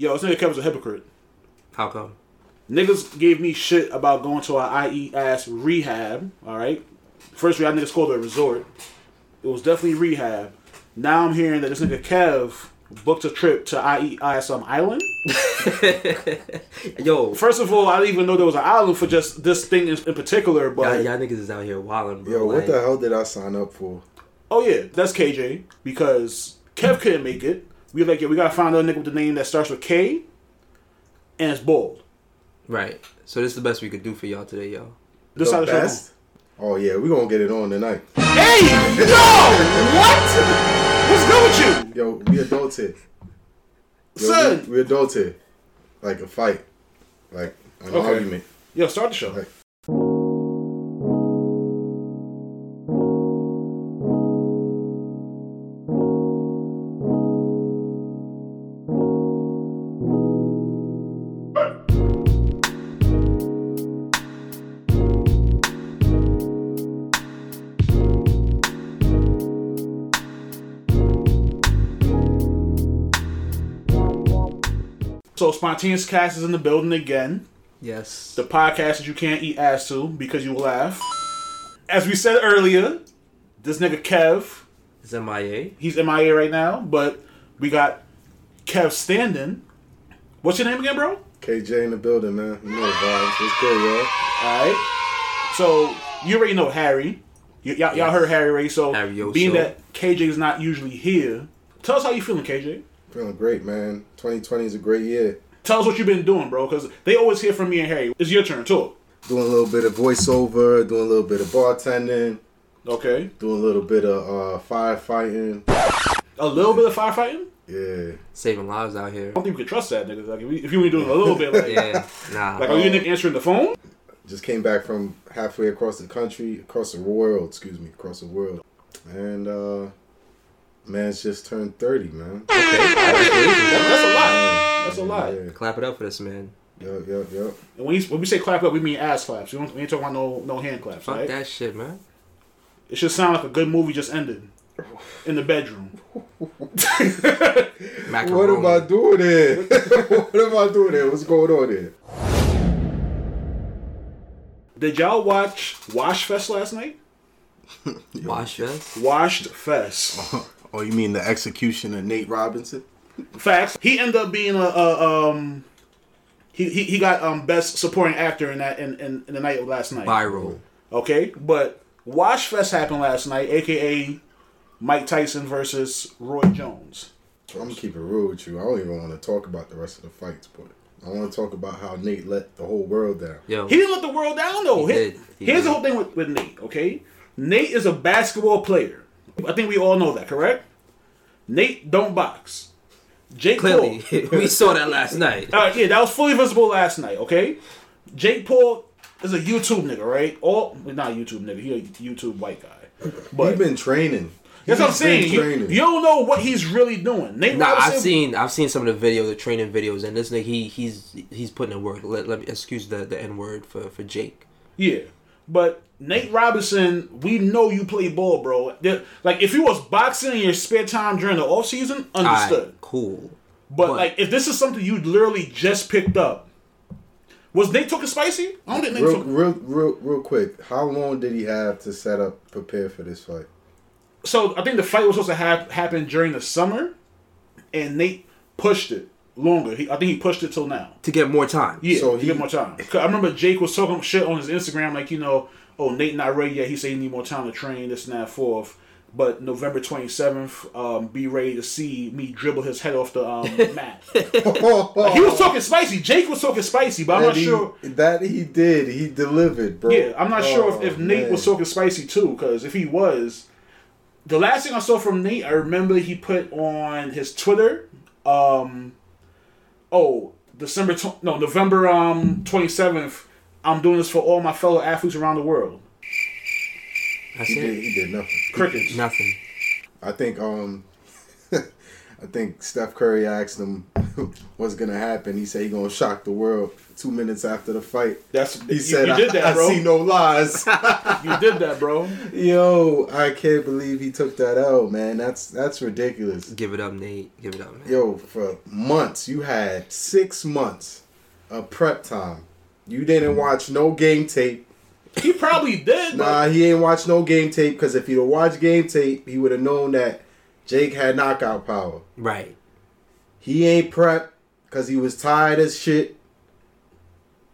Yo, this nigga Kev was a hypocrite. How come? Niggas gave me shit about going to a IE ass rehab. All right. First rehab niggas called it a resort. It was definitely rehab. Now I'm hearing that this nigga Kev booked a trip to IE some um, island. Yo, First of all, I didn't even know there was an island for just this thing in, in particular. y'all, But y'all niggas is out here wilding, bro. Yo, what like, the hell did I sign up for? oh yeah, that's KJ because Kev couldn't make it. We like, yeah, we gotta find another nigga with the name that starts with K, and it's bold. Right. So this is the best we could do for y'all today, yo. This The the show best? Oh yeah, we gonna get it on tonight. Hey, yo, what? What's good with you? Yo, we adults here. Yo, Son. we, we adults here. Like a fight, like an Okay. argument. Yo, start the show. Like, spontaneous cast is in the building again. Yes. The podcast that you can't eat ass to because you laugh. As we said earlier, this nigga Kev, It's MIA. he's MIA right now, but we got Kev standing. What's your name again, bro? KJ in the building, man. You know the vibes. What's good, yo? Alright. So you already know Harry. Y- y'all, y'all heard Harry already. So Harry-oso. being that KJ is not usually here, tell us how you feeling, KJ. Feeling great, man. 2020 is a great year. Tell us what you've been doing, bro, because they always hear from me and Harry. It's your turn, too. Doing a little bit of voiceover, doing a little bit of bartending, Okay. doing a little bit of uh, firefighting. A little bit of firefighting? Yeah. Saving lives out here. I don't think we can trust that, nigga. Like, if, you were doing a little bit, like, Yeah. Nah. like are you nigga answering the phone? Just came back from halfway across the country, across the world, excuse me, across the world. And uh man's just turned 30, man. That- that's a lot. That's a lot. Yeah. Clap it up for this man. Yup, yup, yup. And when, you, when we say clap up, we mean ass claps. We, don't, we ain't talking about no no hand claps, Fuck right? that shit, man. It should sound like a good movie just ended in the bedroom. What am I doing here? what am I doing here? What's going on here? Did y'all watch Wash Fest last night? Wash fest? Washed Fest. Oh, you mean the execution of Nate Robinson? Facts. He ended up being a, a um. He, he, he got um best supporting actor in that in, in, in the night of last night. Viral. Okay, but Wash Fest happened last night, aka Mike Tyson versus Roy Jones. I'm gonna keep it real with you. I don't even want to talk about the rest of the fights, but I want to talk about how Nate let the whole world down. Yo. He didn't let the world down though. He Here- did. He Here's the whole thing with, with Nate, okay? Nate is a basketball player. I think we all know that, correct? Nate don't box. Jake Clearly. Paul. we saw that last night. Uh, yeah, that was fully visible last night, okay? Jake Paul is a YouTube nigga, right? All well, not a YouTube nigga, he a YouTube white guy. But He's been training. that's what I'm He's saying. been You, training. you don't know what he's really doing. Nate Nah, I've seen I've seen some of the videos, the training videos, and this nigga he he's he's putting in work. Let, let me excuse the the n word for for Jake. Yeah. But Nate Robinson, we know you play ball, bro. There- Like if you was boxing in your spare time during the off season, understood. Alright, cool. But, But- like, if this is something you literally just picked up, was Nate talking spicy? I don't think Nate Real, took. real, real, real quick. How long did he have to set up, prepare for this fight? So I think the fight was supposed to have happen during the summer, and Nate pushed it longer. He, I think he pushed it till now. To get more time. Yeah, So to he- get more time. 'Cause I remember Jake was talking shit on his Instagram, like you know, oh Nate not ready yet. He said he need more time to train this and that forth. But November twenty seventh, um, be ready to see me dribble his head off the um, mat. he was talking spicy. Jake was talking spicy, but I'm That not he- sure. that he did. He delivered, bro. Yeah, I'm not sure if, if Oh, Nate man. was talking spicy too, because if he was, the last thing I saw from Nate, I remember he put on his Twitter, um, oh, December, tw- no, November um 27th, I'm doing this for all my fellow athletes around the world. That's He did. He did nothing. Crickets. Nothing. I think um I think Steph Curry asked him what's gonna happen. He said he gonna shock the world. Two minutes after the fight, That's he you, said, you did I, that, I bro. see no lies." you did that, bro. Yo, I can't believe he took that out, man. That's that's ridiculous. Give it up, Nate. Give it up, man. Yo, for months you had six months of prep time. You didn't watch no game tape. He probably did. Nah, he ain't watched no game tape because if he'd have watched game tape, he would have known that Jake had knockout power. Right. He ain't prepped because he was tired as shit.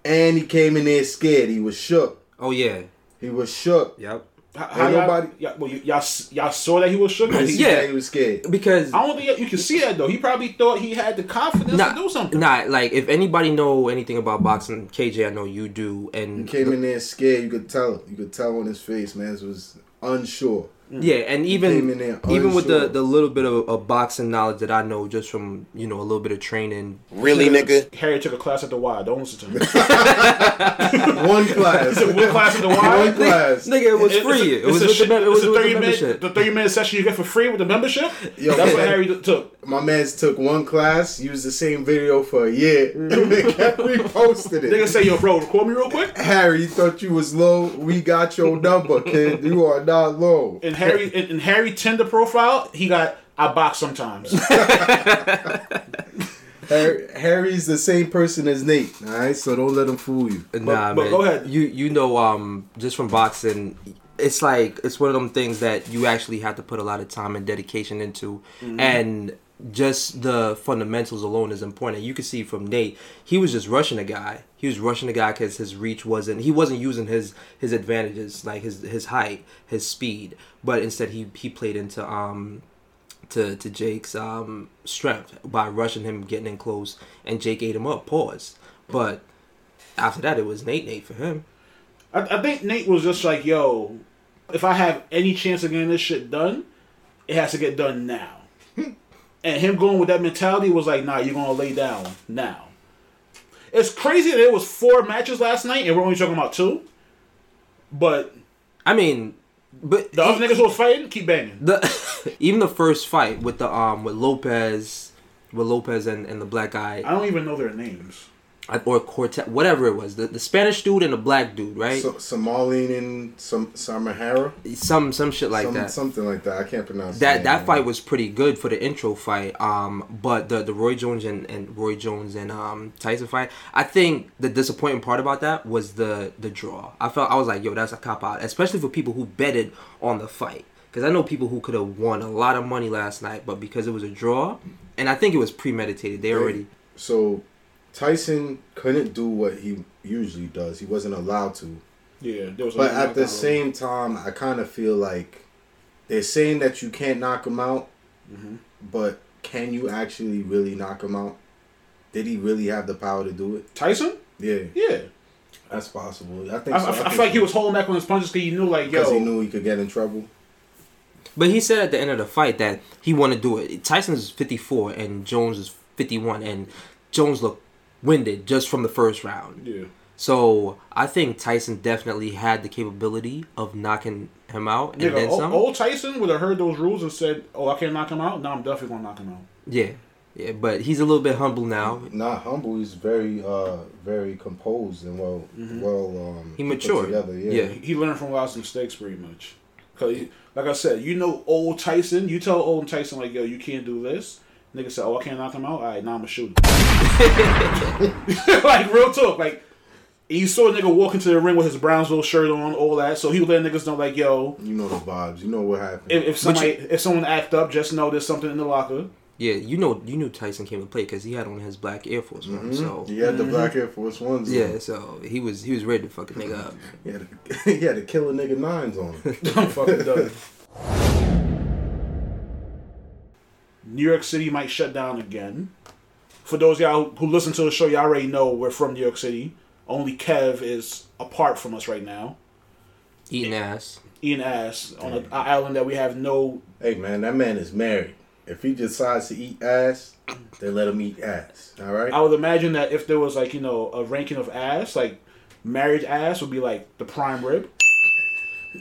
And he came in there scared. He was shook. Oh yeah. He was shook. Yep. How, how Ain't nobody- y'all, well, you, y'all, y'all saw that he was shook. He He- Yeah. he was scared. Because I don't think you can see that though. He probably thought he had the confidence nah, to do something. nah, like if anybody know anything about boxing, KJ, I know you do, He and came in there scared. You could tell. You could tell on his face, man. He was unsure. Yeah, mm. and came even there even with the the little bit of, of boxing knowledge that I know just from you know a little bit of training. Really, nigga? Harry took a class at the Y. Don't listen to him. One class. One class at the Y. One class. Nigga, it was free. a- It was it's with a the, it was a 30 minute, membership. the 30 minute session you get for free with the membership. Yo, That's what. Harry took. My man's took one class, used the same video for a year, mm-hmm. and they kept reposting Nigga say, yo, bro, record me real quick. Harry, you thought you was low. We got your number, kid. You are not low. In Harry, in, in Harry Tinder profile, he got I box sometimes. Harry, Harry's the same person as Nate. All right, so don't let him fool you. Nah, but man. go ahead. You you know um just from boxing, it's like it's one of them things that you actually have to put a lot of time and dedication into, Mm-hmm. and just the fundamentals alone is important. You can see from Nate, he was just rushing a guy. He was rushing a guy because his reach wasn't. He wasn't using his his advantages like his his height, his speed, but instead he he played into um to to Jake's um strength by rushing him, getting in close, and Jake ate him up. Pause. But after that, it was Nate Nate for him. I, I think Nate was just like, yo, if I have any chance of getting this shit done, it has to get done now. And him going with that mentality was like, nah, you're gonna lay down now. It's crazy that it was four matches last night and we're only talking about two. But I mean, but the other niggas who was fighting, keep banging. the even the first fight with the um with Lopez, with Lopez and, and the black guy I don't even know their names. Or Cortez, whatever it was, the, the Spanish dude and the black dude, right? So, Somalian and some Samahara, some some shit like some, that. something like that. I can't pronounce that that name. fight was pretty good for the intro fight. Um, but the the Roy Jones and, and Roy Jones and um Tyson fight, I think the disappointing part about that was the the draw. I felt I was like, yo, that's a cop out, especially for people who betted on the fight. Because I know people who could have won a lot of money last night, but because it was a draw, and I think it was premeditated. They already So Tyson couldn't do what he usually does. He wasn't allowed to. Yeah, there was. But at the same time, I kind of feel like they're saying that you can't knock him out, Mm-hmm. but can you actually really knock him out? Did he really have the power to do it? Tyson, Yeah, yeah, that's possible. I think I, so. I, I feel like he was holding back on his punches because he knew, like, because he knew he could get in trouble. But he said at the end of the fight that he wanted to do it. Tyson's 54 and Jones is 51, and Jones looked winded just from the first round. yeah. So I think Tyson definitely had the capability of knocking him out and Nigga, then old, some. old Tyson would have heard those rules and said, "Oh, I can't knock him out." Now I'm definitely gonna knock him out. Yeah, yeah, but he's a little bit humble now. Not humble. He's very, uh, very composed and well, well. Um, He matured. Together. Yeah. Yeah. He learned from a lot of mistakes, pretty much. Cause, he- like I said, you know, old Tyson. You tell old Tyson, like, "Yo, you can't do this." Nigga said, "Oh, I can't knock him out." All right, now I'm gonna shoot him. like real talk, like. You saw a nigga walk into the ring with his Brownsville shirt on, all that. So he would let niggas know, like, yo, You know the vibes. You know what happened. if, if somebody, you- if someone act up, just know there's something in the locker. Yeah, you know, you knew Tyson came to play because he had on his black Air Force One. Mm-hmm. So he had the mm-hmm. black Air Force ones. on. yeah, so he was he was ready to fuck a nigga up. He had, a, he had a killer nigga nines on. him. I'm fucking done. New York City might shut down again. For those of y'all who listen to the show, y'all already know we're from New York City. Only Kev is apart from us right now. Eating ass. Eating ass on an island that we have no. hey man, that man is married. If he decides to eat ass, then let him eat ass. All right. I would imagine that if there was like you know a ranking of ass, like marriage ass would be like the prime rib.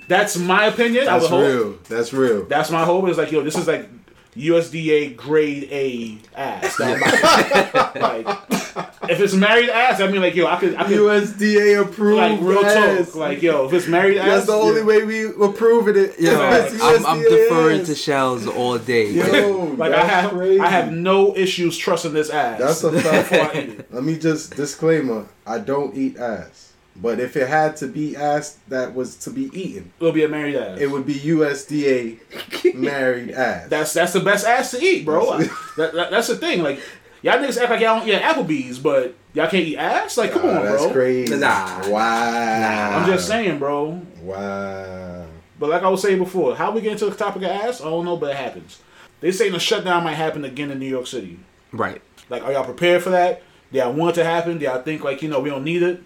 That's my opinion. I That's would hope. real. That's real. That's my hope. Is like yo, this is like USDA grade A ass. That like, if it's married ass, I mean, like, yo, I could, I could, USDA approved. like, real ass. talk, like, yo, if it's married ass, That's the only way we approving it. Yo, If it's I'm, I'm deferring ass. to shells all day. Yo, like, I have, crazy. I have no issues trusting this ass. That's a fact. before I eat it. Let me just disclaimer: I don't eat ass. But if it had to be ass that was to be eaten, It'll be a married ass. it would be USDA married ass. That's that's the best ass to eat, bro. that, that, that's the thing. Like y'all niggas act like y'all don't eat Applebee's, but y'all can't eat ass. Like come Ah, on, that's bro. crazy. Nah. Wow. I'm just saying, bro. Wow. But like I was saying before, how we get into the topic of ass, I don't know, but it happens. They saying the shutdown might happen again in New York City. Right. Like, are y'all prepared for that? Do y'all want it to happen? Do y'all think like you know we don't need it?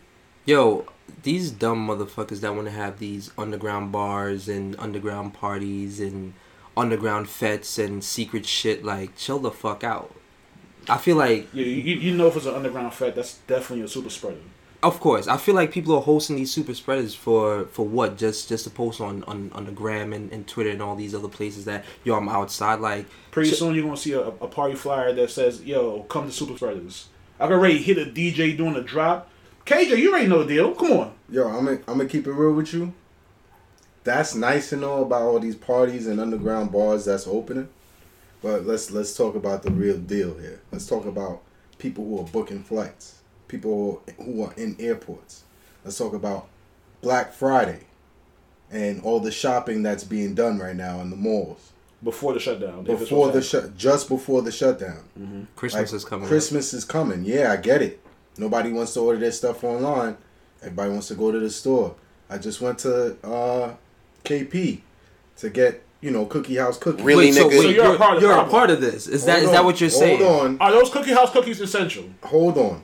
Yo, these dumb motherfuckers that want to have these underground bars and underground parties and underground fetes and secret shit, like, chill the fuck out. I feel like, Yeah, you, you know if it's an underground fat, that's definitely a super spreader. of course, I feel like people are hosting these super spreaders for for what? Just just to post on on, on the gram and, and Twitter and all these other places that yo, I'm outside. Like, Pretty soon you're gonna see a, a party flyer that says, "Yo, come to super spreaders." I can already hit a DJ doing a drop. KJ, you already no deal. Come on. Yo, I'm gonna I'm gonna keep it real with you. That's nice to know about all these parties and underground bars that's opening, but let's let's talk about the real deal here. Let's talk about people who are booking flights, people who are in airports. Let's talk about Black Friday and all the shopping that's being done right now in the malls Before the shutdown. before the shut just before the shutdown. Mm-hmm. Christmas Like, is coming. up. Christmas is coming. Yeah, I get it. Nobody wants to order their stuff online. Everybody wants to go to the store. I just went to uh, KP to get you know Cookie House cookies. Really, Wait, so, nigga? wait, So you're a part of you're a part of this. Is that Hold is that what you're saying? Hold on, Are those Cookie House cookies essential? hold on.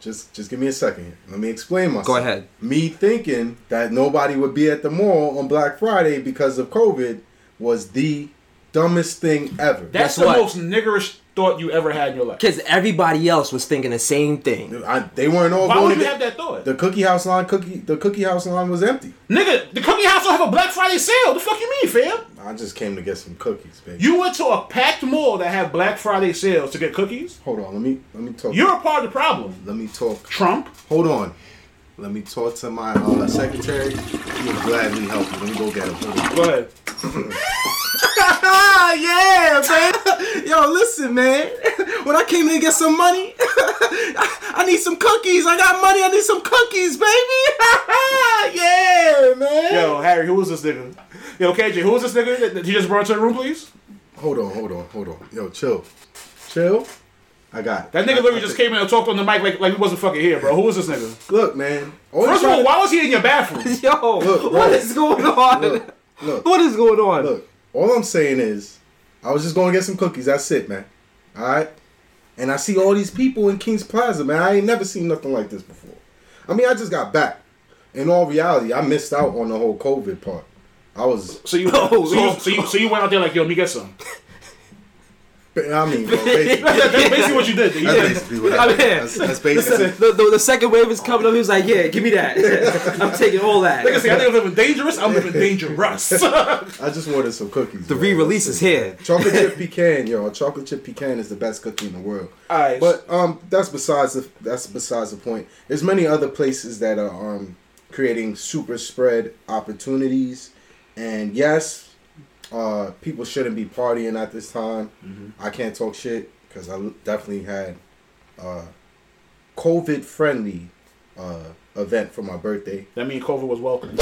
Just just give me a second. here. Let me explain myself. Go ahead. Me thinking that nobody would be at the mall on Black Friday because of COVID was the dumbest thing ever. That's Guess the what? most niggerish thought you ever had in your life. Because everybody else was thinking the same thing. I, they weren't all Why going would you get have that thought? the Cookie House line. Cookie the Cookie House line was empty. Nigga, the Cookie House don't have a Black Friday sale. The fuck you mean, fam? I just came to get some cookies, baby. You went to a packed mall that had Black Friday sales to get cookies? Hold on, let me let me talk. You're a part of the problem. Let me talk. Trump. Hold on. Let me talk to my uh, secretary. He will gladly help you. Let me go get him. Hold on. Go ahead. Ah, yeah, man. Yo, listen, man. When I came in to get some money, I need some cookies. I got money. I need some cookies, baby. yeah, man. Yo, Harry, who was this nigga? Yo, KJ, who was this nigga that, that you just brought to the room, please? Hold on, hold on, hold on. Yo, chill. Chill. I got it. That nigga I- literally I just think- came in and talked on the mic like, like he wasn't fucking here, bro. Who was this nigga? Look, man. Only First of all, to- why was he in your bathroom? Yo, Look, bro. is going on? Look, look, What is going on? look. All I'm saying is, I was just going to get some cookies. That's it, man. All right. And I see all these people in Kings Plaza, man. I ain't never seen nothing like this before. I mean, I just got back. In all reality, I missed out on the whole COVID part. I was, So you, Oh, so, you, oh. so, you, so you went out there like, yo, let me get some. I mean, basically, That's basically what you did. You that's did. basically what I I mean, That's, that's basically. the, the, the second wave is coming up. He was like, "Yeah, give me that. I'm taking all that." Nigga say, I think I'm living dangerous. I'm living dangerous. I just wanted some cookies. The man. re-release is here. Chocolate chip pecan, yo. Chocolate chip pecan is the best cookie in the world. Alright. But um, that's besides the that's besides the point. There's many other places that are um creating super spread opportunities, and yes, uh, people shouldn't be partying at this time. I can't talk shit because I definitely had uh COVID friendly uh event for my birthday. that mean COVID was welcome.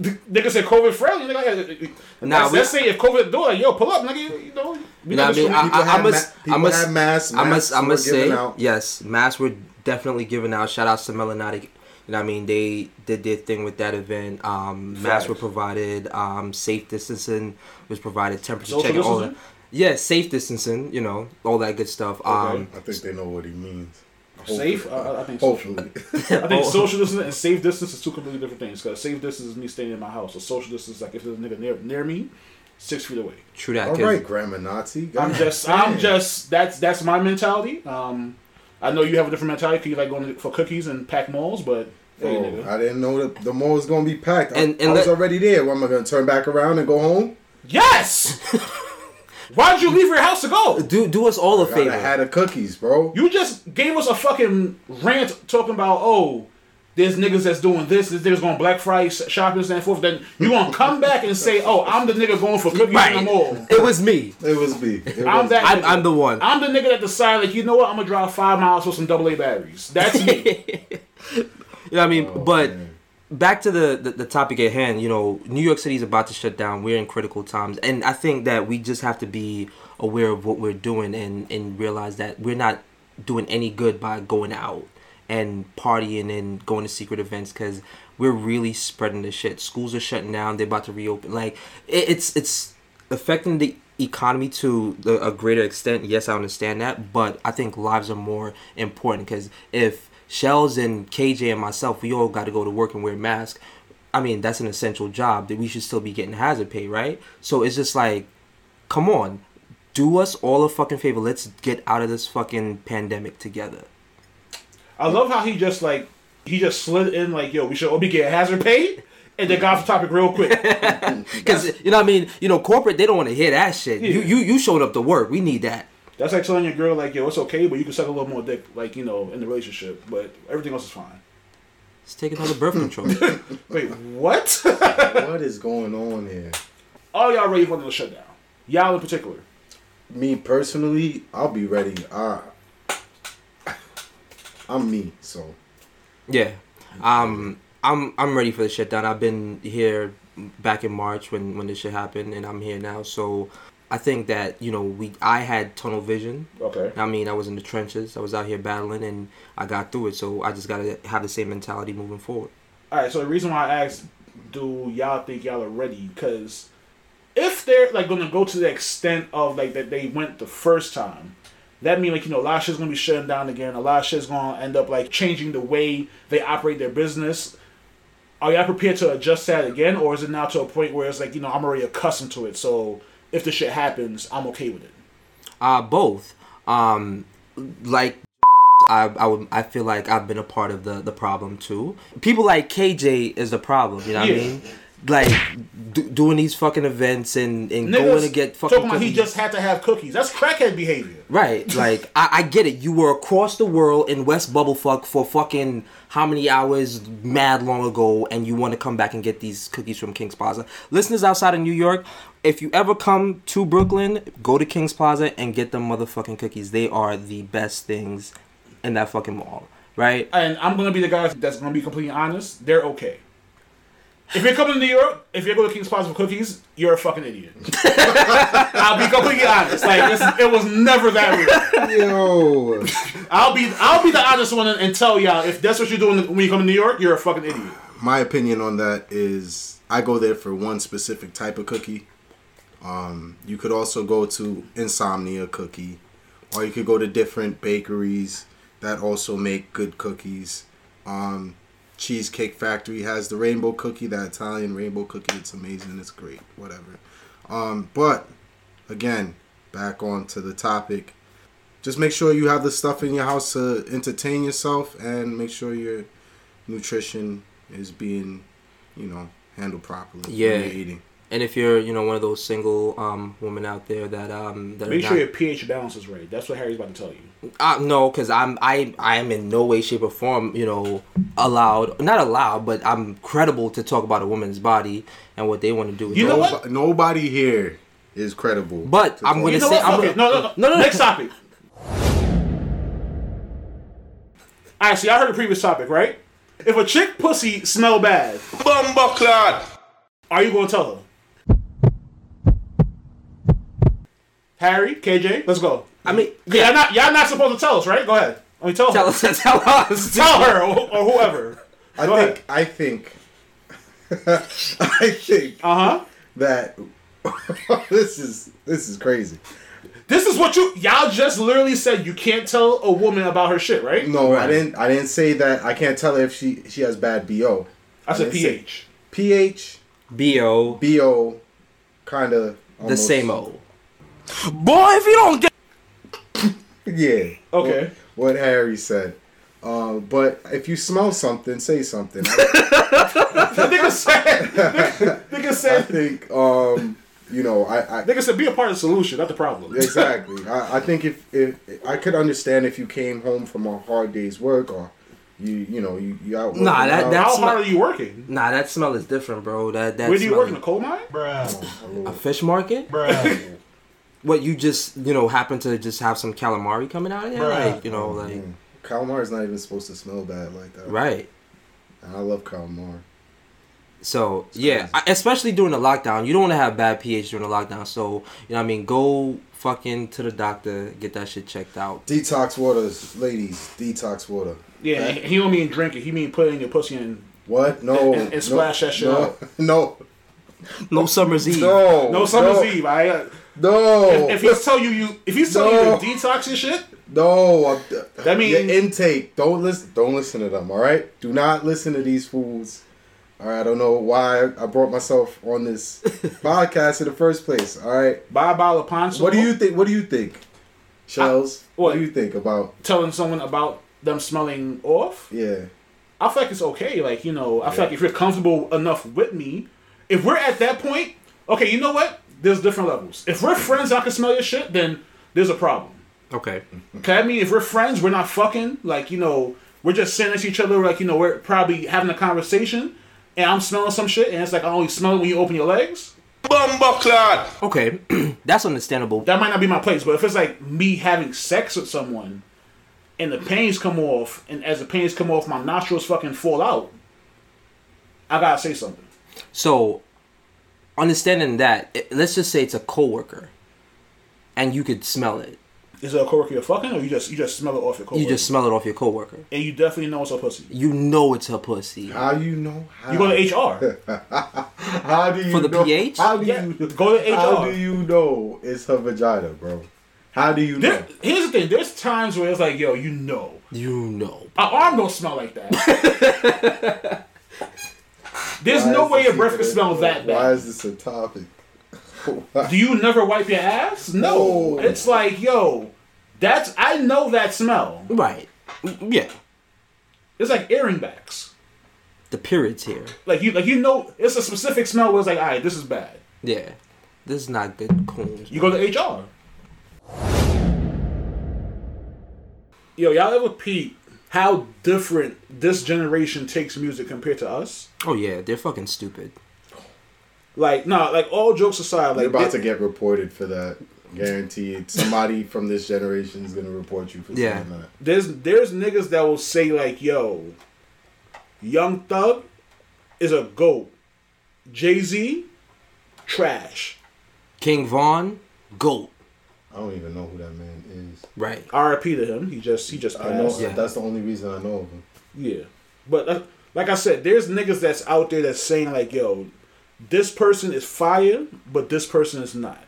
Nigga said COVID friendly. Nigga, Nah, let's, we- let's say if COVID do it, yo, pull up, nigga. You know, You know what I mean? I- People I had must- ma- I must- had masks. I must, I must say, out. yes, masks were definitely given out. Shout outs to Melanatic. You know what I mean? They did their thing with that event. Um, masks were provided. Um, safe distancing was provided. Temperature Social checking. All that. Yeah, safe distancing. You know, all that good stuff. Um, I think they know what he means. Safe? Hopefully. Uh, I think so. I think social distance and safe distance is two completely different things. Because safe distance is me staying in my house. A social distance is like if there's a nigga near near me, six feet away. true that. All right, right, grammar Nazi. I'm just, I'm just. That's that's my mentality. Um, I know you have a different mentality because you like going for cookies and pack malls, but hey, Oh. I didn't know that the mall was gonna be packed. I, And- and I was let- already there. What am I gonna turn back around and go home? yes. Why'd you leave your house to go? Do do us all a Gotta favor. had the cookies, bro. You just gave us a fucking rant talking about oh, there's niggas that's doing this, this niggas going Black Friday sh- shopping and forth. Then you gonna come back and say, oh, I'm the nigga going for cookies in the mall. It was me. It was me. It I'm was that. I'm. I'm the one. I'm the nigga that decided like, you know what? I'm gonna drive five miles for some double A batteries. That's me. You know what I mean? Oh, but man. back to the, the the topic at hand. You know, New York City is about to shut down. We're in critical times, and I think that we just have to be aware of what we're doing and and realize that we're not doing any good by going out and partying and going to secret events because we're really spreading the shit. Schools are shutting down. They're about to reopen. Like it, it's it's affecting the economy to the, a greater extent. Yes, I understand that, but I think lives are more important because if Shells and KJ and myself, we all got to go to work and wear masks. I mean, that's an essential job that we should still be getting hazard pay, right? So it's just like, come on, do us all a fucking favor. Let's get out of this fucking pandemic together. I love how he just like he just slid in like, yo, we should all be getting hazard pay, and then got off the topic real quick. Because you know, what I mean, you know, corporate they don't want to hear that shit. You Yeah. you you showed up to work. We need that. That's like telling your girl like, yo, it's okay, but you can suck a little more dick, like you know, in the relationship, but everything else is fine. Let's take another birth control. Wait, what? what is going on here? All y'all ready for the shutdown? Y'all in particular. Me personally, I'll be ready. I, I'm me, so Yeah. Um I'm I'm ready for the shutdown. I've been here back in March when when this shit happened and I'm here now. So I think that, you know, we I had tunnel vision. Okay. I mean, I was in the trenches. I was out here battling and I got through it. So I just got to have the same mentality moving forward. All right. So the reason why I asked, do y'all think y'all are ready? Because if they're like gonna go to the extent of like that they went the first time, that means like you know a lot of shit's gonna be shutting down again. A lot of shit's gonna end up like changing the way they operate their business. Are y'all prepared to adjust that again, or is it now to a point where it's like you know I'm already accustomed to it, so if the shit happens, I'm okay with it. Uh both. Um like I, I would I feel like I've been a part of the the problem too. People like KJ is the problem. You know what I mean? Like do, doing these fucking events and and going to get fucking talking about he just had to have cookies. That's crackhead behavior. Right, like I, I get it. You were across the world in West Bubblefuck for fucking how many hours, mad long ago, and you want to come back and get these cookies from Kings Plaza. Listeners outside of New York, if you ever come to Brooklyn, go to Kings Plaza and get them motherfucking cookies. They are the best things in that fucking mall, right? and I'm gonna be the guy that's gonna be completely honest. They're okay. If you're coming to New York, if you're going to King's Plaza for cookies, you're a fucking idiot. I'll be completely honest. Like it's, it was never that real. yo, I'll be I'll be the honest one and, and tell y'all if that's what you're doing when you come to New York, you're a fucking idiot. my opinion on that is I go there for one specific type of cookie. Um, you could also go to Insomnia Cookie, or you could go to different bakeries that also make good cookies. Um, Cheesecake Factory has the rainbow cookie, that Italian rainbow cookie. It's amazing. It's great. Whatever. Um, but again, back on to the topic. Just make sure you have the stuff in your house to entertain yourself, and make sure your nutrition is being, you know, handled properly. when Yeah. you're eating. And if you're, you know, one of those single um women out there that um that Make are sure not, your pH balance is right. That's what Harry's about to tell you. Uh, no, because I'm I I am in no way, shape, or form, you know, allowed not allowed, but I'm credible to talk about a woman's body and what they want to do. with You their know what? Nobo- Nobody here is credible. But to I'm gonna say- I'm Okay, gonna- no, no, no, no, no, no. Next topic. All right, see, I heard the previous topic, right? If a chick pussy smell bad, Bumbleclad. are you gonna tell her? Harry, KJ, let's go. I mean, Yeah, y'all not y'all not supposed to tell us, right? Go ahead. I mean, tell, Tell her. us, tell us. tell her or, or whoever. I Go think ahead. I think I think Uh huh. that this is this is crazy. This is what you y'all just literally said. You can't tell a woman about her shit, right? No, I didn't. I didn't say that. I can't tell her if she she has bad bo. I said didn't say- pH. pH Bo, bo, kind of the same old. Boy, if you don't get Yeah. Okay. What, what Harry said. Uh, but if you smell something, say something. I, Nigga said. Nigga I said. think um, you know, I, I Nigga said be a part of the solution, not the problem. exactly. I, I think if, if I could understand if you came home from a hard day's work or you you know you you out. Nah, working that- out. that- How That's hard not- are you working? Nah, that smell is different, bro. That that Where do you smell work in a coal mine? Bro? A fish market? What you just you know happen to just have some calamari coming out of there, Bruh. like you know, like Mm. Calamar is not even supposed to smell bad like that. right. And I love calamari. So yeah. I- especially during the lockdown, you don't want to have bad pH during the lockdown. So you know, what I mean, go fucking to the doctor, get that shit checked out. Detox waters, ladies. Detox water. Yeah, Right. he don't mean drink it. He mean put it in your pussy and What? No. And- and no, splash that shit no, out. No. No summer's eve. No. no summer's no, eve. I uh, No. if, if he's tell you you if he's telling No. you to detox and shit, No, That means your intake. Don't listen. Don't listen to them. All right. Do not listen to these fools. All right. I don't know why I brought myself on this podcast in the first place. All right. buy a bottle of Ponzo. What do you think? What do you think, Shells? I- what what? do you think about? telling someone about them smelling off? Yeah. I feel like it's okay. Like you know, I feel like if you're comfortable enough with me, if we're at that point, okay, you know what? There's different levels. If we're friends, I can smell your shit. Then there's a problem. Okay. Okay, I mean, if we're friends, we're not fucking. Like you know, we're just sitting next to each other. Like you know, we're probably having a conversation, and I'm smelling some shit, and it's like I only smell it when you open your legs. Bumbleclad. Okay, that's understandable. That might not be my place. But if it's like me having sex with someone, and the pains come off, and as the pains come off, my nostrils fucking fall out. I gotta say something. So, understanding that, it- let's just say it's a coworker, and you could smell it. Is it a coworker you're fucking, or you just you just smell it off your coworker? You just smell it off your coworker. and you definitely know it's a pussy. You know it's her pussy. How do you know? How? You go to HR. How do you For the know? pH? How do Yeah, you go to HR? How do you know it's her vagina, bro? How do you know? There, here's the thing. There's times where it's like, yo, you know, You know. our arm don't smell like that. There's Why no way this your breath even can smell that bad. Why is this a topic? Do you never wipe your ass? No. No. It's like, yo, that's I know that smell. Right. Yeah. It's like earring backs. The period's here. Like you, like you know, it's a specific smell where it's like, all right, this is bad. Yeah. This is not good coons. You go to HR. Yo, y'all ever peep how different this generation takes music compared to us? Oh yeah, they're fucking stupid. Like, nah, like all jokes aside, like You're about they- to get reported for that. Guaranteed. Somebody from this generation is gonna report you for Yeah. saying that. there's there's niggas that will say like, yo, Young Thug is a goat. Jay Z, trash. King Von, goat. I don't even know who that man is. Right. R.I.P. to him. He just he just I know. Yeah. that's the only reason I know of him. Yeah, but uh, like I said, there's niggas that's out there that's saying like, yo, this person is fire, but this person is not.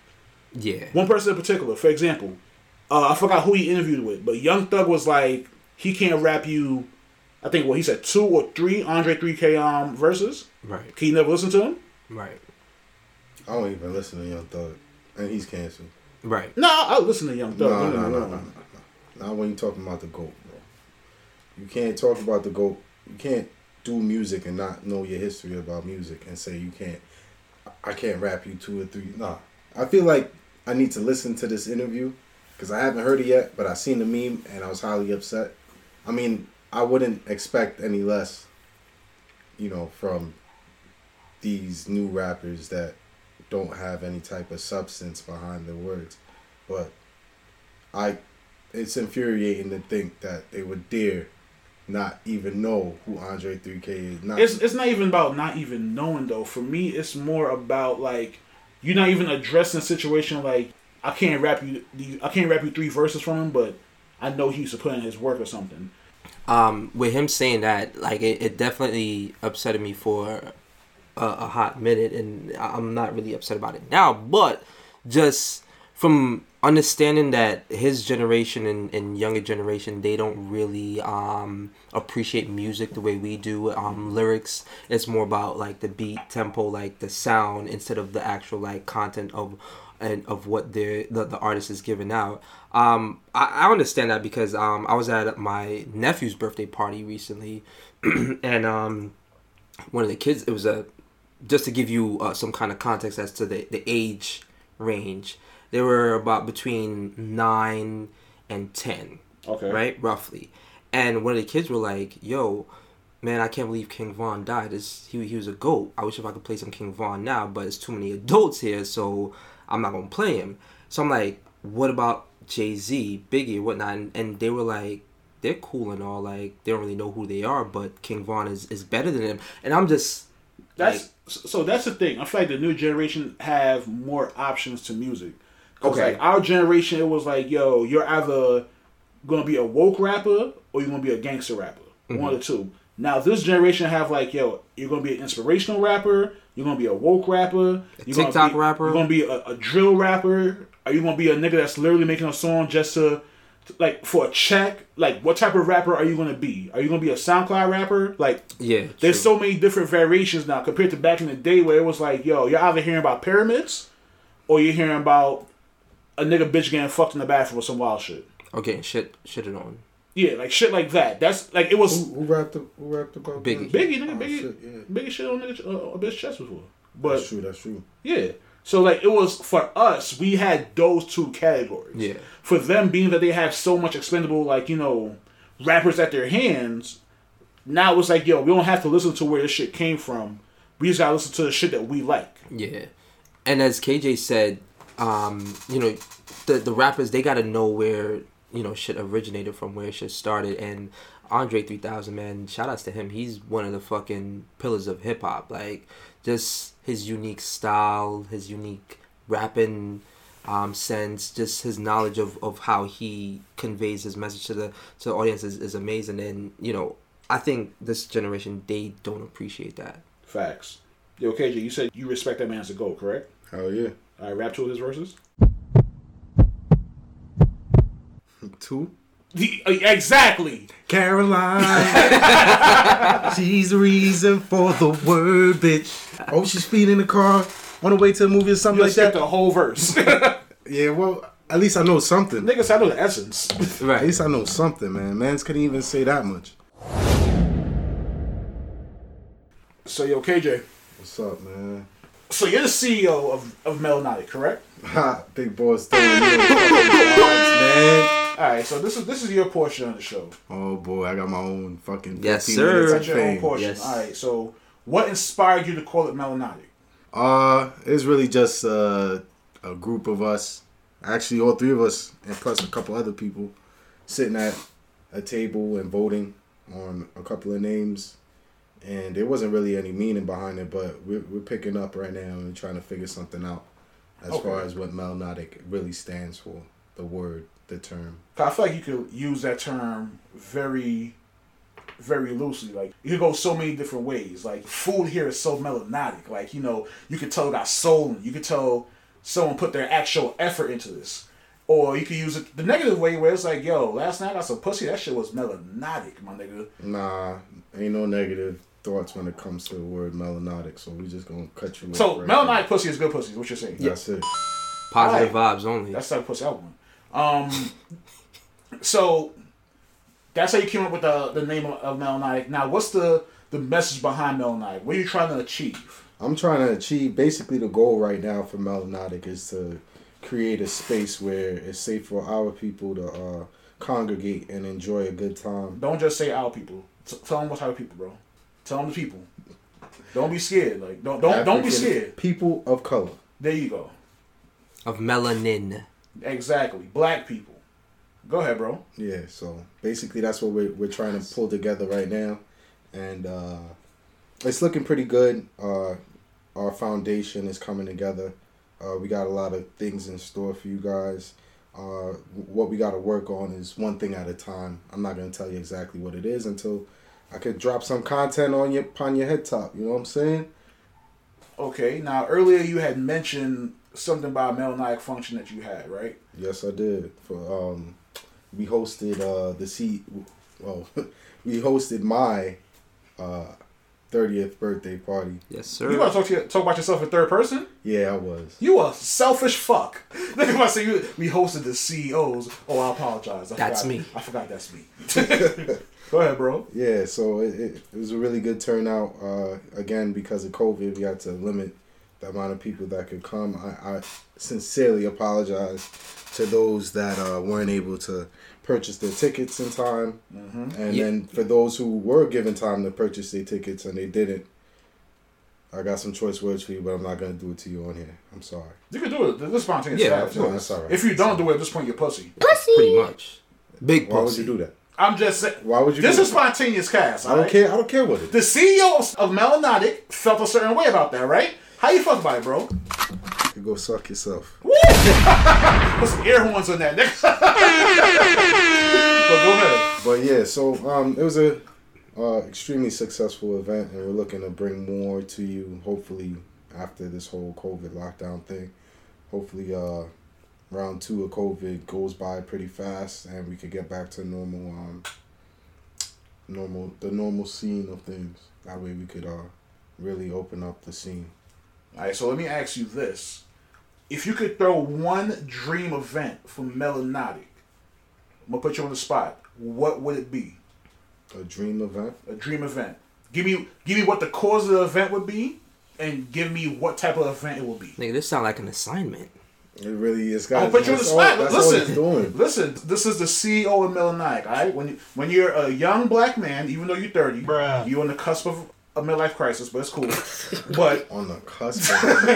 Yeah. One person in particular, for example, uh, I forgot who he interviewed with, but Young Thug was like, he can't rap you. I think what he said two or three Andre 3K um verses. Right. Can you never listen to him? Right. I don't even listen to Young Thug, and he's canceled. Right. No, I listen to Young No, Thug. no, no, no, no, no. Not when you talking about the goat, bro. You can't talk about the goat. You can't do music and not know your history about music and say you can't. I can't rap you two or three. Nah, I feel like I need to listen to this interview because I haven't heard it yet, but I seen the meme and I was highly upset. I mean, I wouldn't expect any less, you know, from these new rappers that don't have any type of substance behind the words. But I it's infuriating to think that they would dare not even know who Andre 3K is. Not It's it's not even about not even knowing though. For me, it's more about like you're not even addressing the situation. Like I can't rap you, I can't rap you three verses from him, but I know he used to put in his work or something. Um, with him saying that, like, it, it definitely upsetted me for a, a hot minute, and I'm not really upset about it now. But just from understanding that his generation and, and younger generation, they don't really um, appreciate music the way we do. Um, lyrics, it's more about like the beat, tempo, like the sound, instead of the actual like content of and of what the the, artist is giving out. Um, I, I understand that because um, I was at my nephew's birthday party recently, and um, one of the kids, it was a just to give you uh, some kind of context as to the, the age range, they were about between nine and ten, Okay. right, roughly. And one of the kids were like, "Yo, man, I can't believe King Von died. This he he was a goat. I wish if I could play some King Von now, but it's too many adults here, so I'm not gonna play him." So I'm like, "What about Jay Z, Biggie, whatnot?" And, and they were like. They're cool and all, like they don't really know who they are, but King Von is, is better than him. And I'm just That's so. That's the thing. I feel like the new generation have more options to music. Okay. Like our generation, it was like, yo, you're either gonna be a woke rapper or you're gonna be a gangster rapper. Mm-hmm. One of the two. Now this generation have like, yo, you're gonna be an inspirational rapper. You're gonna be a woke rapper. You're gonna TikTok be- rapper. You're gonna be a, a drill rapper. Are you gonna be a nigga that's literally making a song just to, like, for a check? Like, what type of rapper are you gonna be? Are you gonna be a SoundCloud rapper? Like, yeah. there's true. so many different variations now compared to back in the day where it was like, yo, you're either hearing about pyramids or you're hearing about a nigga bitch getting fucked in the bathroom or some wild shit. okay, shit, shitted on. Yeah, like shit like that. That's like it was Who, who rapped? Who rapped about Biggie. Biggie, nigga, Oh, Biggie, shit, yeah. Biggie shit on nigga, uh, a bitch chest before. That's true. That's true. yeah, so like it was for us, we had those two categories. Yeah. For them, being that they have so much expendable, like you know, rappers at their hands, now it's like, yo, we don't have to listen to where this shit came from. We just gotta listen to the shit that we like. Yeah, and as KJ said, um, you know, the the rappers they got to know where you know shit originated from, where shit started, and Andre three thousand man, shout outs to him. He's one of the fucking pillars of hip hop. Like just his unique style, his unique rapping um, sense, just his knowledge of, of how he conveys his message to the to the audience is, is amazing. And you know, I think this generation they don't appreciate that. Facts. Yo, KJ, you said you respect that man as a goat, correct? Hell yeah. All right, rap two of his verses. Two. The- uh, exactly. Caroline. she's the reason for the word, bitch. Oh, she's speeding in the car on the way to a movie or something You like skipped that. the whole verse. Yeah, well, at least I know something. Niggas, I know the essence. At least I know something, man. Mans couldn't even say that much. So, yo, KJ. What's up, man? So you're the CEO of, of Melodic, correct? Ha, big boys throwing you fucking cards, man. All right. So this is this is your portion of the show. Oh boy, I got my own fucking Yes, sir. minutes of That's your own portion. Yes. All right. So what inspired you to call it Melodic? Uh, it's really just uh, a group of us, actually all three of us, and plus a couple other people, sitting at a table and voting on a couple of names. And there wasn't really any meaning behind it, but we're, we're picking up right now and trying to figure something out as Okay. far as what Melodic really stands for, the word, the term. I feel like you could use that term very, very loosely. Like you could go so many different ways. Like food here is so melodic. Like you know, you could tell it got soul. You could tell someone put their actual effort into this. Or you could use it the negative way where it's like, yo, last night I got some pussy. That shit was melodic, my nigga. Nah, ain't no negative thoughts when it comes to the word melodic, so we just gonna cut you So off right melodic pussy is good pussy. Is what you're saying? there. That's it. Positive Alright. vibes only. That's the type of pussy I want. Um, so that's how you came up with the the name of, of Melodic. Now, what's the the message behind Melodic? What are you trying to achieve? I'm trying to achieve basically the goal right now for Melodic is to create a space where it's safe for our people to uh, congregate and enjoy a good time. Don't just say our people. T- tell them what type of people, bro. Tell them the people. Don't be scared. Like don't don't don't be scared. People of color. There you go. of melanin. Exactly. Black people. Go ahead, bro. Yeah, so basically that's what we're, we're trying to pull together right now. And uh, it's looking pretty good. Uh, our foundation is coming together. Uh, we got a lot of things in store for you guys. Uh, what we got to work on is one thing at a time. I'm not going to tell you exactly what it is until I could drop some content on your upon your head top. You know what I'm saying? Okay. Now earlier you had mentioned something about a function that you had, right? Yes, I did. For um, we hosted uh the C, well, we hosted my uh 30th birthday party. Yes, sir. You want to talk to you, talk about yourself in third person? Yeah, I was. You a selfish fuck. Look at my say you. We hosted the CEOs. Oh, I apologize. I That's forgot. me. I forgot that's me. Go ahead, bro. Yeah, so it, it, it was a really good turnout. Uh, again, because of COVID, we had to limit the amount of people that could come. I, I sincerely apologize to those that uh, weren't able to purchase their tickets in time. And Yeah. then for those who were given time to purchase their tickets and they didn't, I got some choice words for you, but I'm not going to do it to you on here. I'm sorry. You can do it. This is spontaneous. Yeah, Yeah, of course. That's all right. If you don't do it at this point, you're pussy. Pretty much. Big pussy. Why would you do that? I'm just saying. Why would you This do is that? spontaneous cast. I don't care. I don't care what it The is. CEO of, of Melanotic felt a certain way about that, right? How you felt by, bro? You go suck yourself. Woo! Put some air horns on that, nigga. but go ahead. But yeah, so um, it was a uh, extremely successful event, and we're looking to bring more to you. Hopefully, after this whole COVID lockdown thing, hopefully, uh, round two of COVID goes by pretty fast, and we could get back to normal, um, normal the normal scene of things. That way, we could uh, really open up the scene. All right, so let me ask you this: If you could throw one dream event for Melanotic, I'm gonna put you on the spot. What would it be? A dream event. A dream event. Give me, give me what the cause of the event would be, and give me what type of event it will be. Nigga, this sound like an assignment. It really is. I'll Guys, put you on the that's all- spot. That's all it's Listen, doing. listen. This is the CEO of Melanic. All right, when you, when you're a young black man, even though you're thirty, Bruh. you're on the cusp of a midlife crisis, but it's cool. but on the cusp. Of.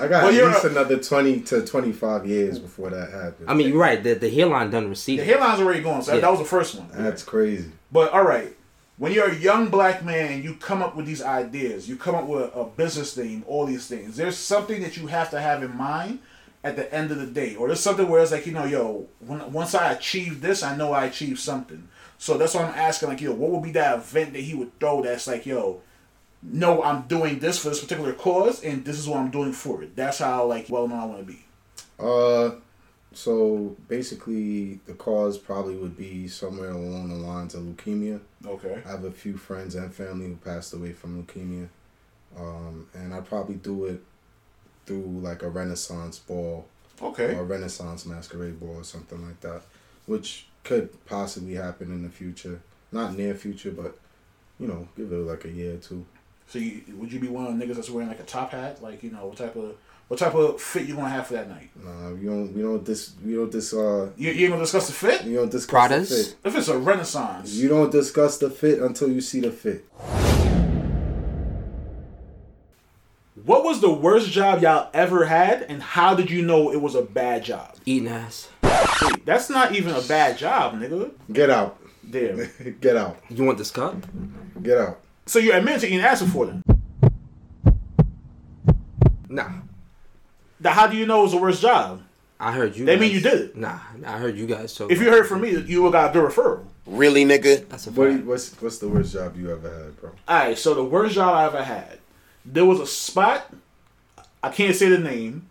I got Well, at least a- another twenty to twenty five years before that happens. I mean, you're right. The, the hairline done received. the receded. hairline's already gone. So that, Yeah. that was the first one. That's crazy. But all right, when you're a young black man, you come up with these ideas. You come up with a business name, all these things. There's something that you have to have in mind at the end of the day, or there's something where it's like, you know, yo, when, once I achieve this, I know I achieved something. So that's why I'm asking, like, yo, what would be that event that he would throw that's like, yo, no, I'm doing this for this particular cause, and this is what I'm doing for it. That's how like well known I want to be. Uh, so basically, the cause probably would be somewhere along the lines of leukemia. Okay. I have a few friends and family who passed away from leukemia, um, and I'd probably do it through like a Renaissance ball Okay. or a Renaissance masquerade ball or something like that, which could possibly happen in the future. Not near future, but you know, give it like a year or two. So you, would you be one of the niggas that's wearing like a top hat? Like you know what type of what type of fit you gonna have for that night? Nah, we don't we don't dis we don't dis uh You, you ain't gonna discuss the fit? you don't discuss Pradas? the fit. If it's a renaissance, You don't discuss the fit until you see the fit. what was the worst job y'all ever had, and how did you know it was a bad job? Eating ass. Wait, that's not even a bad job, nigga. Get out. Damn. Get out. You want this cup? Get out. So you admitted to eating ass before then? Nah. Now, how do you know it was the worst job? I heard you. They guys, mean you did it. Nah, I heard you guys talk. If you heard from me, you would got the referral. Really, nigga? that's a What, fact. what's what's the worst job you ever had, bro? Alright, so the worst job I ever had. There was a spot, I can't say the name,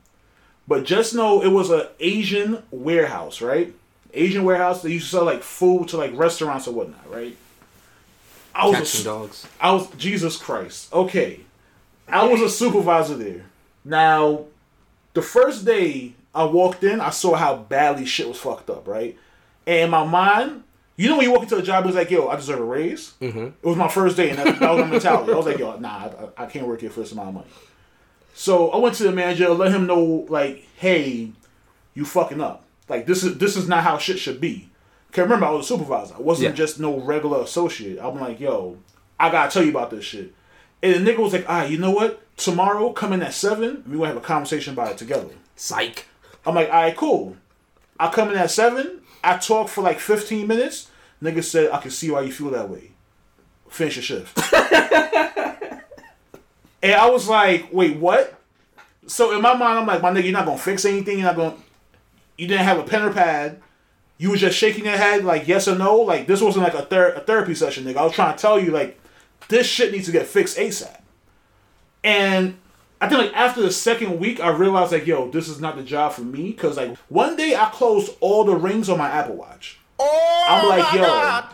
but just know it was a Asian warehouse, right? Asian warehouse. They used to sell like food to like restaurants or whatnot, right? I was Cats a, dogs. I was Jesus Christ. Okay, I was a supervisor there. Now, the first day I walked in, I saw how badly shit was fucked up, right? And my mind, you know when you walk into a job, it's like, yo, I deserve a raise. Mm-hmm. It was my first day, and that, that was my mentality. I was like, yo, nah, I, I can't work here for this amount of money. So I went to the manager, let him know, like, hey, you fucking up. Like this is this is not how shit should be. Cause remember, I was a supervisor. I wasn't Yeah. just no regular associate. I'm like, yo, I gotta tell you about this shit. And the nigga was like, ah, you know what? Tomorrow, come in at seven. We gonna have a conversation about it together. Psych. I'm like, all right, cool. I come in at seven. I talk for like 15 minutes. Nigga said, I can see why you feel that way. Finish your shift. and I was like, wait, what? So in my mind, I'm like, my nigga, you're not gonna fix anything. You're not gonna. You didn't have a pen or pad. You was just shaking your head like yes or no. Like this wasn't like a, ther- a therapy session, nigga. I was trying to tell you like this shit needs to get fixed ASAP. And I think like after the second week, I realized like, yo, this is not the job for me. Cause like one day I closed all the rings on my Apple Watch. Oh, I'm like, yo,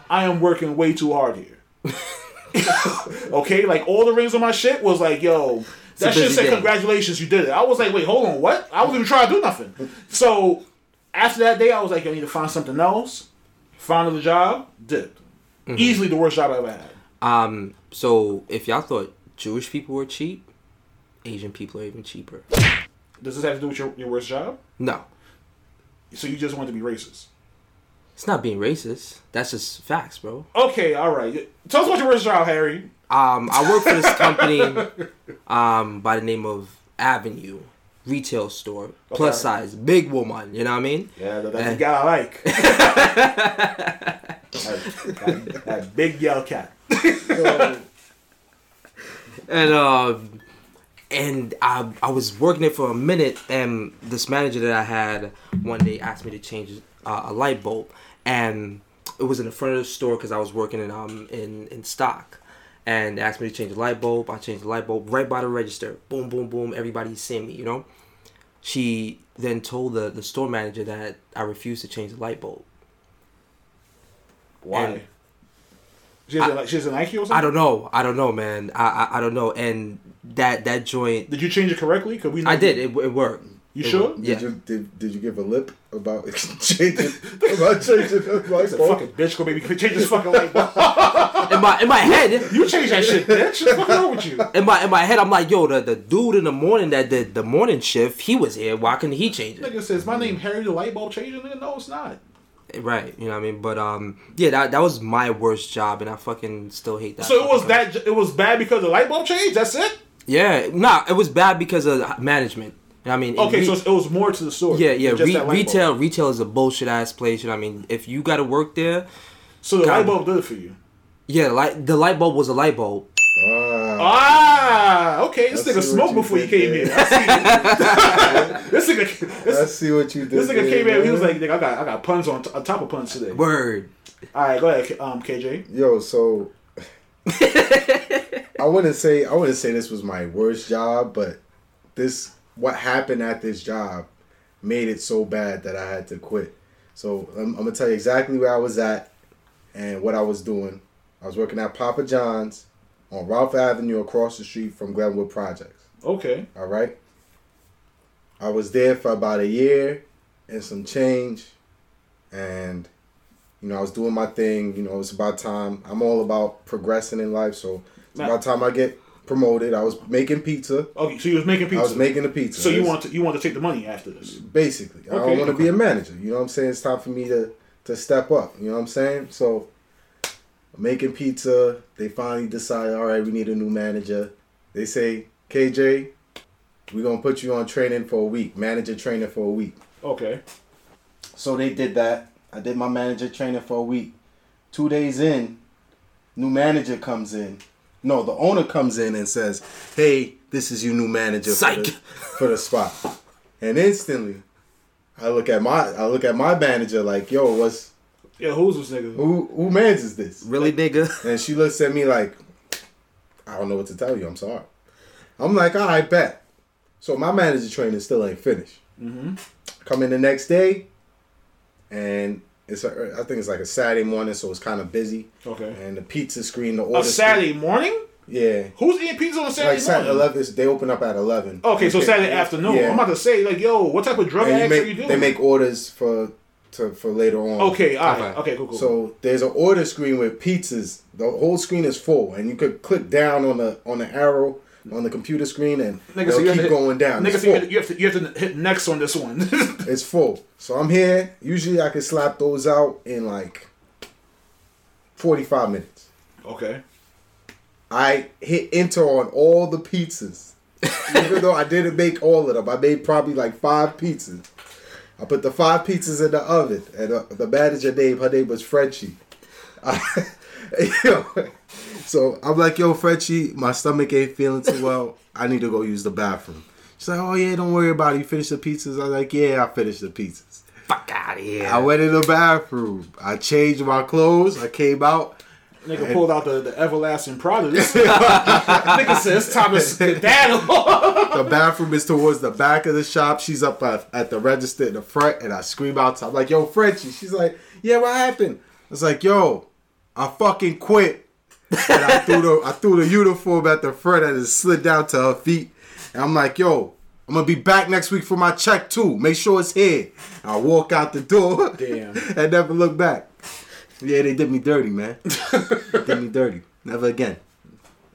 I am working way too hard here. okay, like all the rings on my shit was like, yo, that a shit said day. congratulations, you did it. I was like, wait, hold on, what? I wasn't even trying to do nothing. So after that day, I was like, I need to find something else. Found another job, dipped. Mm-hmm. Easily the worst job I ever had. Um, so if y'all thought Jewish people were cheap, Asian people are even cheaper. Does this have to do with your, your worst job? No, So you just want to be racist? it's not being racist. That's just facts, bro. Okay, all right. Tell us about your worst job, Harry. Um, I work for this company um, by the name of Avenue Retail Store, plus size, big woman. You know what I mean? Yeah, that, that's the guy I like. that, that- that big yellow cat. and um and I I was working it for a minute, and this manager that I had one day asked me to change uh, a light bulb, and it was in the front of the store because I was working in um in in stock, and they asked me to change the light bulb. I changed the light bulb right by the register. Boom, boom, boom. Everybody's seeing me, you know. She then told the the store manager that I refused to change the light bulb. Why? And- she has, a, like, she has a Nike or something? I don't know. I don't know, man. I I, I don't know. And that that joint, Did you change it correctly? Cause we know I did. It, it worked. You It sure? worked. Yeah. Did you did, did you give a lip about changing about changing the light bulb? fucking bitch. Go baby, change this fucking light bulb. in my in my head, You change that shit, bitch. What's wrong with you? in my in my head, I'm like, yo, the, the dude in the morning that did the morning shift, he was here. Why couldn't he change it? Nigga says my name Harry the light bulb changer. Nigga, no, it's not. Right, you know what I mean. But um, yeah, that that was my worst job, and I fucking still hate that. So it was fucking that. It was bad because the light bulb changed. That's it. Yeah, nah, it was bad because of management. You know I mean, Okay, Re- so it was more to the story. yeah, yeah, re- that light bulb. retail retail is a bullshit ass place. You know what I mean? If you got to work there, So the God. light bulb did it for you. yeah, like the light bulb was a light bulb. Ah, Ah, okay. This nigga see smoked you before you did came there. here. I see. this nigga, this, let's see what you did. this nigga there, came in. He was like, "Nigga, I got, I got puns on, t- on top of puns today." Word. All right, go ahead, um, KJ. Yo, so I wouldn't say I wouldn't say this was my worst job, but this what happened at this job made it so bad that I had to quit. So I'm, I'm gonna tell you exactly where I was at and what I was doing. I was working at Papa John's on Ralph Avenue across the street from Glenwood Projects. Okay. All right. I was there for about a year and some change, and you know I was doing my thing. You know it's about time. I'm all about progressing in life, so it's Now- about time I get promoted. I was making pizza. Okay, so you was making pizza. I was making the pizza. So you want to you want to take the money after this? basically. I don't want to be a manager. You know what I'm saying? It's time for me to to step up. You know what I'm saying? So making pizza. They finally decide, all right, we need a new manager. They say, KJ, we're gonna put you on training for a week, manager training for a week. Okay. So they did that. I did my manager training for a week. Two days in, new manager comes in. No, the owner comes in and says, "Hey, this is your new manager for the, for the spot." And instantly, I look at my I look at my manager like, "Yo, what's Yeah, who's this nigga? who who manages this?" Really, nigga? And she looks at me like, "I don't know what to tell you. I'm sorry." I'm like, "All right, bet." So my manager training still ain't finished. Mm-hmm. Come in the next day, and it's a, I think it's like a Saturday morning, so it's kind of busy. Okay. And the pizza screen, the order A Saturday morning? yeah. Who's eating pizza on a Saturday Like Saturday morning? eleven, they open up at eleven. Okay, so Saturday afternoon. Yeah. I'm about to say, like, yo, what type of drug And acts are you doing? they make orders for to for later on. Okay, all right. Okay. Okay, cool, cool. So there's an order screen with pizzas. The whole screen is full, and you could click down on the on the arrow on the computer screen, and Nigga, so you keep to- going down. Nigga, so you have, to, you, have to, you have to hit next on this one. It's full. So I'm here. Usually I can slap those out in like 45 minutes. okay. I hit enter on all the pizzas. Even though I didn't make all of them. I made probably like five pizzas. I put the five pizzas in the oven. And uh, the manager name, her name was Frenchie. I- yo, so I'm like, yo, Frenchie, my stomach ain't feeling too well. I need to go use the bathroom. She's like, oh yeah, don't worry about it. You finished the pizzas? I was like, yeah, I finished the pizzas. Fuck out of here. I went in the bathroom. I changed my clothes. I came out. Nigga pulled out the, the everlasting Prada. This nigga says it's time to skedaddle. The bathroom is towards the back of the shop. She's up at, at the register in the front, and I scream out. I'm like, "Yo, Frenchie!" She's like, "Yeah, what happened?" I was like, "Yo, I fucking quit. And I threw the I threw the uniform at the front and it slid down to her feet. And I'm like, yo, I'm gonna be back next week for my check too. Make sure it's here. I walk out the door. Damn. and never look back. Yeah, they did me dirty, man. did me dirty. Never again.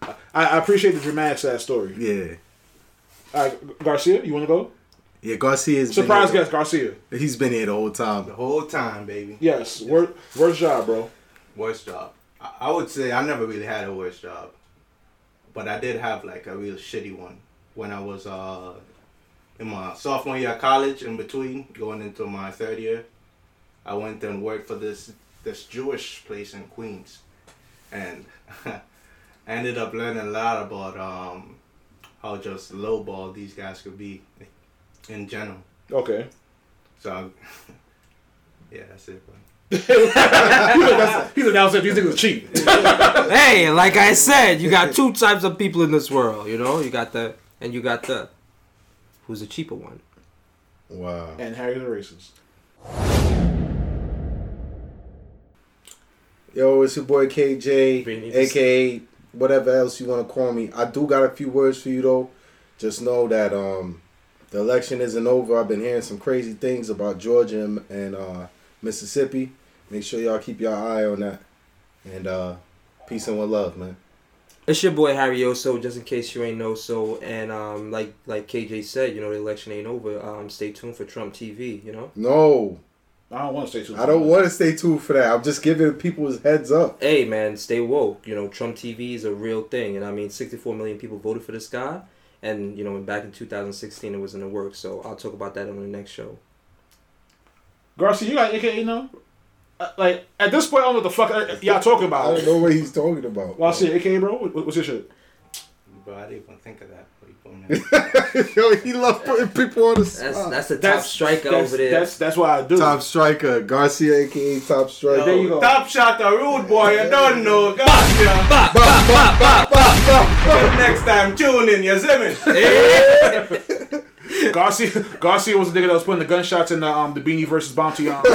I, I appreciate the dramatics of that story. Yeah. All right, Garcia, you want to go? Yeah, Garcia's Surprise been Surprise guest, Garcia. He's been here the whole time. The whole time, baby. Yes. Wor- worst job, bro. Worst job. I, would say I never really had a worst job, but I did have like a real shitty one when I was uh in my sophomore year of college. In between going into my third year, I went and worked for this this Jewish place in Queens, and I ended up learning a lot about um how just lowball these guys could be in general. Okay. So, yeah, that's it. Bro. He's like, that's, he's like, that was it. These niggas cheap. Hey, like I said, you got two types of people in this world. You know, you got the and you got the who's the cheaper one. Wow. and Harry's a racist. Yo, it's your boy KJ, aka whatever else you want to call me. I do got a few words for you though. Just know that um, the election isn't over. I've been hearing some crazy things about Georgia and, and uh, Mississippi. Make sure y'all keep your eye on that. And uh, peace and one love, man. It's your boy Harry Oso, just in case you ain't know so. And um, like like KJ said, you know the election ain't over. Um, stay tuned for Trump TV. You know. No, I don't want to stay too. I don't want to stay tuned for that. I'm just giving people heads up. Hey man, stay woke. You know Trump TV is a real thing, and I mean 64 million people voted for this guy. And you know, back in 2016, it was in the works. So I'll talk about that on the next show. Garcia, you got AKA now? Uh, like at this point, I don't know what the fuck uh, y'all talking about. I don't know what he's talking about. Well, I see AKA, bro. What, what's your shit? Bro, I didn't even think of that. But you put. Yo, he love putting people on the That's spot. that's the top That's striker that's, over there. That's that's why I do. Top striker, Garcia, aka Top Striker. There you go. Top shot, the rude boy. I don't know. Gotcha. Till next time, tune in. You see me? Garcia Garcia was the nigga that was putting the gunshots in the um the Beenie versus Bounty um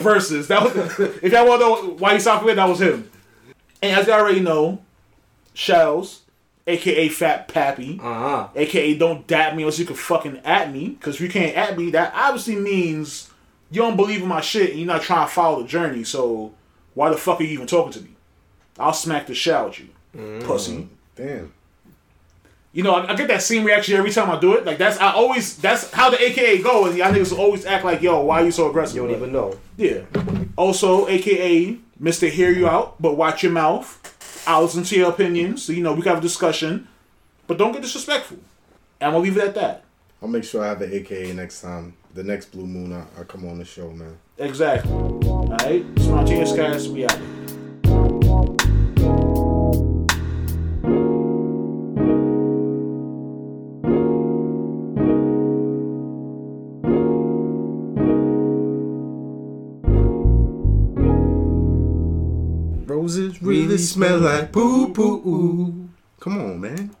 versus. That was if y'all want to know why he stopped with that was him. And as y'all already know, Shells, aka Fat Pappy, uh huh. aka don't dap me unless you can fucking at me. Because if you can't at me, that obviously means you don't believe in my shit and you're not trying to follow the journey. So why the fuck are you even talking to me? I'll smack the shit out you, pussy. Damn. You know, I, I get that same reaction every time I do it. Like that's I always that's how the AKA go, and y'all niggas always act like, yo, why are you so aggressive? You don't even know. Yeah. Also, AKA Mister Hear You Out, but watch your mouth. I'll listen to your opinions. So you know we can have a discussion, but don't get disrespectful. And I'm gonna leave it at that. I'll make sure I have an AKA next time. The next Blue Moon, I, I come on the show, man. Exactly. All right. Spontaneouscast. We out. Smell like poo poo. Come on, man.